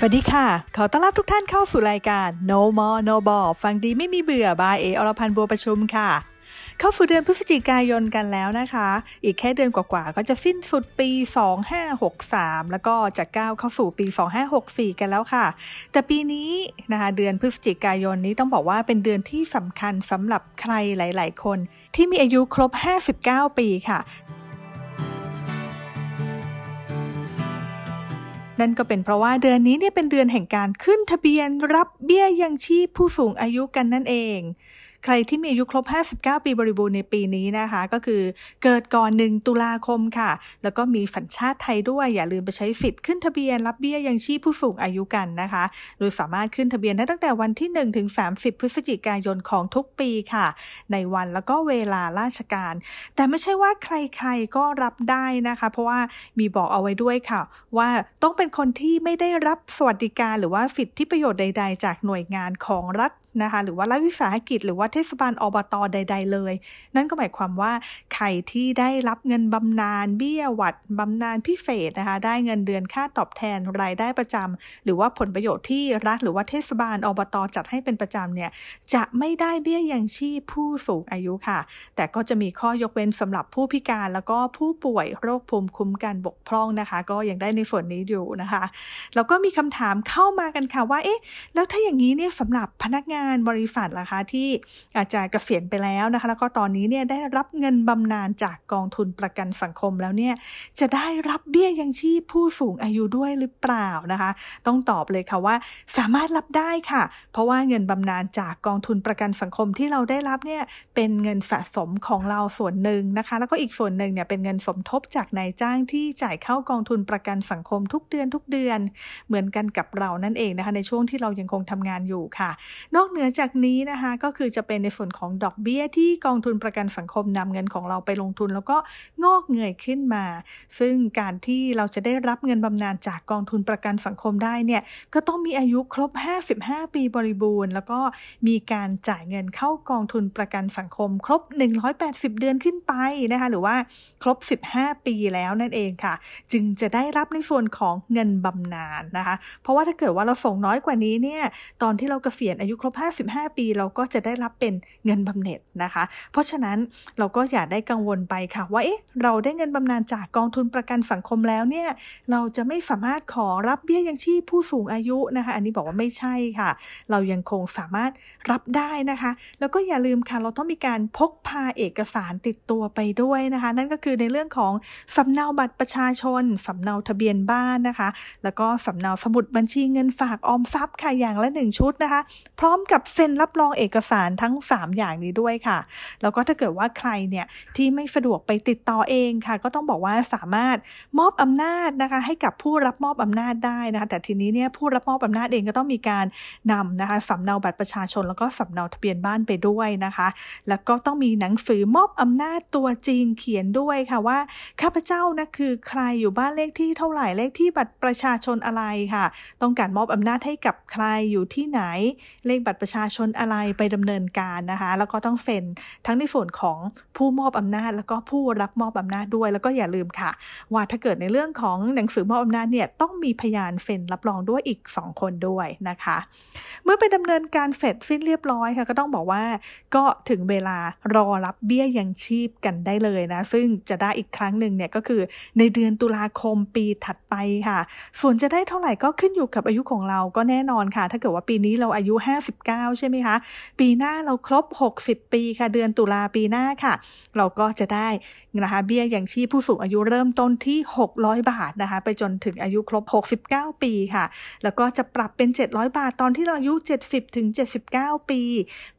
สวัสดีค่ะ ขอต้อนรับทุกท่านเข้าสู่รายการ No More No Ball ฟังดีไม่มีเบื่อบายเออรพันธ์บัวประชุมค่ะ เข้าสู่เดือนพฤศจิกายนกันแล้วนะคะ อีกแค่เดือนกว่าๆ ก็จะสิ้นสุดปี 2563 แล้วก็จะก้าวเข้าสู่ปี 2564 กันแล้วค่ะ แต่ปีนี้นะคะเดือนพฤศจิกายนนี้ต้องบอกว่าเป็นเดือนที่สำคัญสำหรับใครหลาย ๆ คน ที่มีอายุครบ 59 ปีค่ะ นั่นก็เป็นเพราะว่าเดือนนี้เนี่ยเป็นเดือนแห่งการขึ้นทะเบียนรับเบี้ยยังชีพผู้สูงอายุกันนั่นเอง ใครที่มีอายุครบ 59 ปีบริบูรณ์ในปีนี้นะคะ ก็คือเกิดก่อน1ตุลาคมค่ะ แล้วก็มีสัญชาติไทยด้วย อย่าลืมไปใช้สิทธิ์ขึ้นทะเบียนรับเบี้ยยังชีพผู้สูงอายุกันนะคะ โดยสามารถขึ้นทะเบียนได้ตั้งแต่วันที่ 1 ถึง 30 พฤศจิกายนของทุกปีค่ะ ในวันแล้วก็เวลาราชการ แต่ไม่ใช่ว่าใครๆก็รับได้นะคะ เพราะว่ามีบอกเอาไว้ด้วยค่ะ ว่าต้องเป็นคนที่ไม่ได้รับสวัสดิการหรือว่าสิทธิประโยชน์ใด ๆ จากหน่วยงานของรัฐนะคะหรือว่ารัฐวิสาหกิจ หรือว่าเทศบาลอบตใด ๆ เลย นั่นก็หมายความว่า ใครที่ได้รับเงินบำนาญเบี้ยหวัดบำนาญพิเศษนะคะ ได้เงินเดือนค่าตอบแทนรายได้ประจำหรือว่าผลประโยชน์ที่รัฐหรือว่าเทศบาลอบตจัดให้เป็นประจำเนี่ยจะไม่ได้เบี้ยยังชีพผู้สูงอายุค่ะ แต่ก็จะมีข้อยกเว้นสำหรับผู้พิการแล้วก็ผู้ป่วยโรคภูมิคุ้มกันบกพร่องนะคะ ก็ยังได้ในส่วนนี้อยู่นะคะแล้วก็มีคำถามเข้ามากันค่ะว่าเอ๊ะแล้วถ้าอย่างนี้เนี่ยสำหรับพนักงานบริษัทล่ะคะที่อาจจะเกษียณไปแล้วนะคะ แล้วก็ตอนนี้เนี่ยได้รับเงินบำนาญจากกองทุนประกันสังคมแล้วเนี่ยจะได้รับเบี้ยยังชีพผู้สูงอายุด้วยหรือเปล่านะคะ ต้องตอบเลยค่ะว่าสามารถรับได้ค่ะ เพราะว่าเงินบำนาญจากกองทุนประกันสังคมที่เราได้รับเนี่ยเป็นเงินสะสมของเราส่วนหนึ่งนะคะ แล้วก็อีกส่วนหนึ่งเนี่ยเป็นเงินสมทบจากนายจ้างที่จ่ายเข้ากองทุนประกันสังคมทุกเดือนทุกเดือน เหมือนกันกับเรานั่นเองนะคะ ในช่วงที่เรายังคงทำงานอยู่ค่ะ นอกเหนือจากนี้นะคะก็คือจะเป็นในส่วนของดอกเบี้ยที่กองทุนประกันสังคมนำเงินของเราไปลงทุนแล้วก็งอกเงยขึ้นมา ซึ่งการที่เราจะได้รับเงินบำนาญจากกองทุนประกันสังคมได้เนี่ยก็ต้องมีอายุครบ 55 ปีบริบูรณ์ แล้วก็มีการจ่ายเงินเข้ากองทุนประกันสังคม ครบ 180 เดือนขึ้นไปนะคะหรือว่าครบ 15 ปีแล้วนั่นเองค่ะ จึงจะได้รับในส่วนของเงินบำนาญนะคะ เพราะว่าถ้าเกิดว่าเราส่งน้อยกว่านี้เนี่ยตอนที่เราเกษียณอายุครบ 55 ปี เราก็จะได้รับเป็นเงินบำเหน็จนะคะ เพราะฉะนั้นเราก็อย่าได้กังวลไปค่ะ ว่าเอ๊ะเราได้เงินบำนาญจากกองทุนประกันสังคมแล้วเนี่ยเราจะไม่สามารถขอรับเบี้ยยังชีพผู้สูงอายุนะคะ อันนี้บอกว่าไม่ใช่ค่ะ เรายังคงสามารถรับได้นะคะ แล้วก็อย่าลืมค่ะ เราต้องมีการพกพาเอกสารติดตัวไปด้วยนะคะ นั่นก็คือในเรื่องของสำเนาบัตรประชาชนสำเนาทะเบียนบ้านนะคะ แล้วก็สำเนาสมุดบัญชีเงินฝากออมทรัพย์ค่ะอย่างละหนึ่งชุดนะคะ พร้อมกับเซ็นรับรองเอกสารทั้ง 3 อย่างนี้ด้วยค่ะ แล้วก็ถ้าเกิดว่าใครเนี่ยที่ไม่สะดวกไปติดต่อเองค่ะ ก็ต้องบอกว่าสามารถมอบอำนาจนะคะ ให้กับผู้รับมอบอำนาจได้นะคะแต่ทีนี้เนี่ยผู้รับมอบอำนาจเองก็ต้องมีการนำนะคะสำเนาบัตรประชาชน แล้วก็สำเนาทะเบียนบ้านไปด้วยนะคะ แล้วก็ต้องมีหนังสือมอบอำนาจตัวจริงเขียนด้วยค่ะว่าข้าพเจ้านะคือใครอยู่บ้านเลขที่เท่าไหร่เลขที่บัตรประชาชนอะไรค่ะ ต้องการมอบอำนาจให้กับใครอยู่ที่ไหน เลขบัตรประชาชนอะไรไปดำเนินการนะคะ แล้วก็ต้องเซ็นทั้งในส่วนของผู้มอบอำนาจ แล้วก็ผู้รับมอบอำนาจด้วย แล้วก็อย่าลืมค่ะ ว่าถ้าเกิดในเรื่องของหนังสือมอบอำนาจเนี่ยต้องมีพยานเซ็นรับรองด้วยอีก 2 คนด้วยนะคะ เมื่อไปดำเนินการเสร็จสิ้นเรียบร้อยค่ะ ก็ต้องบอกว่าก็ถึงเวลารอรับเบี้ยยังชีพกันได้เลยนะ ซึ่งจะได้อีกครั้งหนึ่งเนี่ยก็คือในเดือนตุลาคมปีถัดไปค่ะ ส่วนจะได้เท่าไหร่ก็ขึ้นอยู่กับอายุของเราก็แน่นอนค่ะ ถ้าเกิดว่าปีนี้เราอายุ 59 ใช่ไหมคะ ปีหน้าเราครบ 60 ปีค่ะ เดือนตุลาปีหน้าค่ะ เราก็จะได้นะคะเบี้ยยังชีพผู้สูงอายุเริ่มต้นที่ 600 บาทนะคะไปจนถึงอายุครบ 69 ปีค่ะ แล้วก็จะปรับเป็น 700 บาทตอนที่เราอายุ 70ถึง79 ปี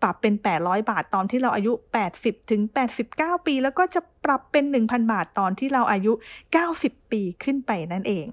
ปรับเป็น 800 บาทตอนที่เราอายุ 80ถึง89 ปี แล้วก็จะปรับเป็น 1,000 บาทตอนที่เราอายุ 90 ปีขึ้นไปนั่นเอง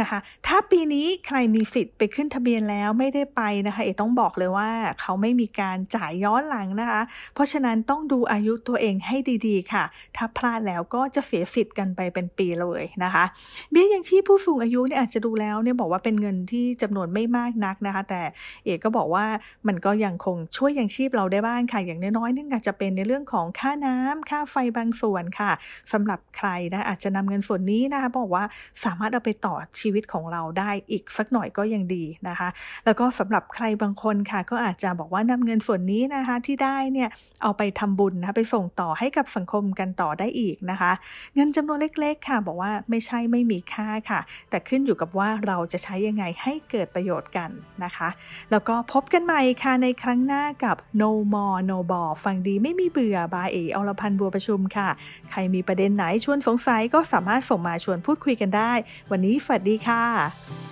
นะคะ ถ้าปีนี้ใครมีสิทธิ์ไปขึ้นทะเบียนแล้วไม่ได้ไปนะคะ เอต้องบอกเลยว่าเขาไม่มีการจ่ายย้อนหลังนะคะ เพราะฉะนั้นต้องดูอายุตัวเองให้ดีๆ ค่ะ ถ้าพลาดแล้วก็จะเสียสิทธิ์กันไปเป็นปีเลยนะคะ เบี้ยยังชีพผู้สูงอายุเนี่ยอาจจะดูแล้วเนี่ยบอกว่าเป็นเงินที่จำนวนไม่มากนักนะคะ แต่เอกก็บอกว่ามันก็ยังคงช่วยยังชีพเราได้บ้างค่ะ อย่างน้อยๆนี่อาจจะเป็นในเรื่องของค่าน้ำค่าไฟบางส่วนค่ะสำหรับใครนะอาจจะนำเงินส่วนนี้นะคะบอกว่าสามารถเอาไปต่อชีชีวิตของเราได้อีกสักหน่อยก็ยังดีนะคะ แล้วก็สำหรับใครบางคนค่ะ ก็อาจจะบอกว่านำเงินส่วนนี้นะคะที่ได้เนี่ยเอาไปทำบุญนะคะไปส่งต่อให้กับสังคมกันต่อได้อีกนะคะ เงินจำนวนเล็ก ๆ ค่ะ บอกว่าไม่ใช่ไม่มีค่าค่ะ แต่ขึ้นอยู่กับว่าเราจะใช้ยังไงให้เกิดประโยชน์กันนะคะ แล้วก็พบกันใหม่ค่ะในครั้งหน้ากับ No More No b a l l ฟังดีไม่มีเบื่อบายเออรพันธ์บัวประชุมค่ะ ใครมีประเด็นไหนชวนสงสัยก็สามารถส่งมาชวนพูดคุยกันได้ วันนี้สวัสดีดีค่ะ